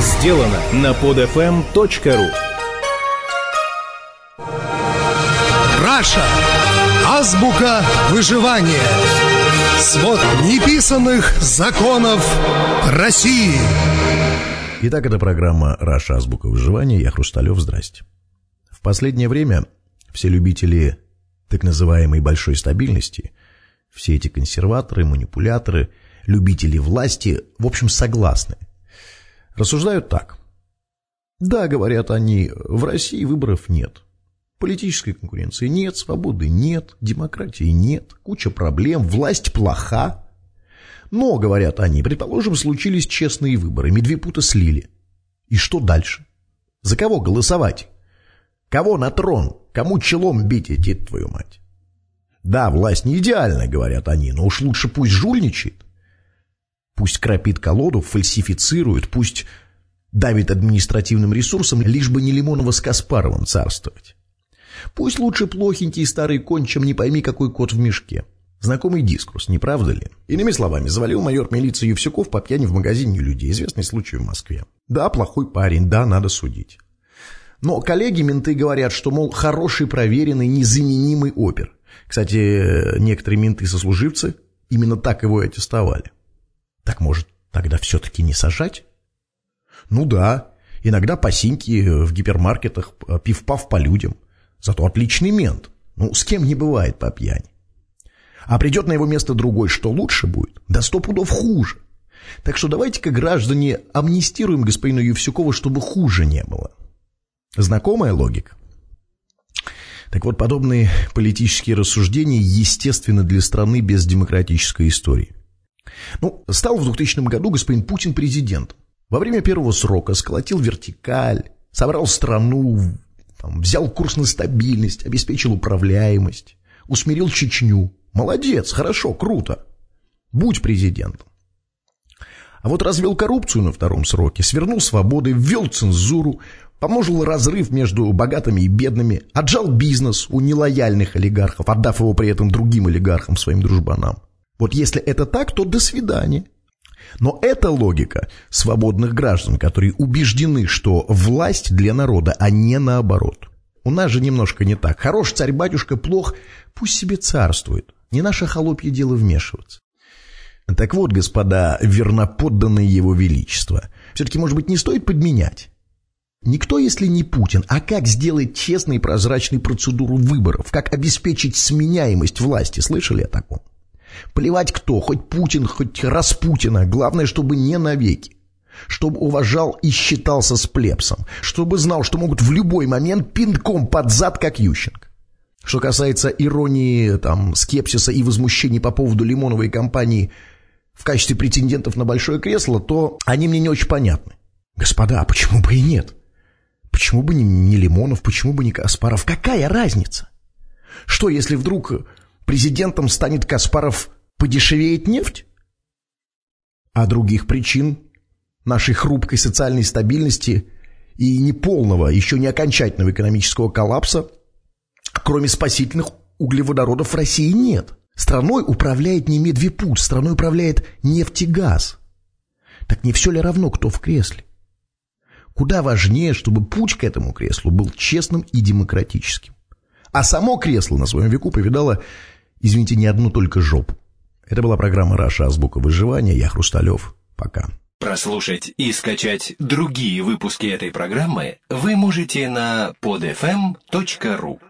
сделано на podfm.ru Раша. Азбука выживания. Свод неписанных законов России. Итак, это программа «Раша. Азбука выживания». Я Хрусталев. Здрасте. В последнее время все любители так называемой большой стабильности, все эти консерваторы, манипуляторы, любители власти, в общем, согласны. Рассуждают так. Да, говорят они, в России выборов нет. Политической конкуренции нет, свободы нет, демократии нет, куча проблем, власть плоха. Но, говорят они, предположим, случились честные выборы, Медвепута слили. И что дальше? За кого голосовать? Кого на трон? Кому челом бить, идти твою мать? Да, власть не идеальная, говорят они, но уж лучше пусть жульничает. Пусть крапит колоду, фальсифицирует, пусть давит административным ресурсом, лишь бы не Лимонова с Каспаровым царствовать. Пусть лучше плохенький старый конь, чем не пойми, какой кот в мешке. Знакомый дискурс, не правда ли? Иными словами, завалил майор милиции Евсюков по пьяни в магазине людей. Известный случай в Москве. Да, плохой парень, да, надо судить. Но коллеги-менты говорят, что, мол, хороший, проверенный, незаменимый опер. Кстати, некоторые менты-сослуживцы именно так его и аттестовали. Так может, тогда все-таки не сажать? Ну да, иногда по синьке в гипермаркетах пив-пав по людям. Зато отличный мент. Ну, с кем не бывает по пьяни. А придет на его место другой, что лучше будет? Да сто пудов хуже. Так что давайте-ка, граждане, амнистируем господина Евсюкова, чтобы хуже не было. Знакомая логика? Так вот, подобные политические рассуждения естественны для страны без демократической истории. Ну, стал в 2000 году господин Путин президентом. Во время первого срока сколотил вертикаль, собрал страну, там, взял курс на стабильность, обеспечил управляемость, усмирил Чечню. Молодец, хорошо, круто. Будь президентом. А вот развел коррупцию на втором сроке, свернул свободы, ввел цензуру, помножил разрыв между богатыми и бедными, отжал бизнес у нелояльных олигархов, отдав его при этом другим олигархам, своим дружбанам. Вот если это так, то до свидания. Но это логика свободных граждан, которые убеждены, что власть для народа, а не наоборот. У нас же немножко не так. Хорош царь-батюшка, плох, пусть себе царствует. Не наше холопье дело вмешиваться. Так вот, господа, верноподданные его величества, все-таки, может быть, не стоит подменять? Никто, если не Путин, а как сделать честной и прозрачной процедуру выборов, как обеспечить сменяемость власти, слышали о таком? Плевать кто, хоть Путин, хоть Распутина, главное, чтобы не навеки. Чтобы уважал и считался с плебсом. Чтобы знал, что могут в любой момент пинком под зад, как Ющенко. Что касается иронии, там, скепсиса и возмущений по поводу Лимоновой компании в качестве претендентов на большое кресло, то они мне не очень понятны. Господа, а почему бы и нет? Почему бы не, не Лимонов, почему бы не Каспаров? Какая разница? Что, если вдруг президентом станет Каспаров, подешевеет нефть? А других причин нашей хрупкой социальной стабильности и неполного, еще не окончательного экономического коллапса, кроме спасительных углеводородов в России нет. Страной управляет не Медвепут, страной управляет нефтегаз. Так не все ли равно, кто в кресле? Куда важнее, чтобы путь к этому креслу был честным и демократическим. А само кресло на своем веку повидало Извините, не одну только жопу. Это была программа «Раша. Азбука выживания». Я Хрусталев. Пока. Прослушать и скачать другие выпуски этой программы вы можете на podfm.ru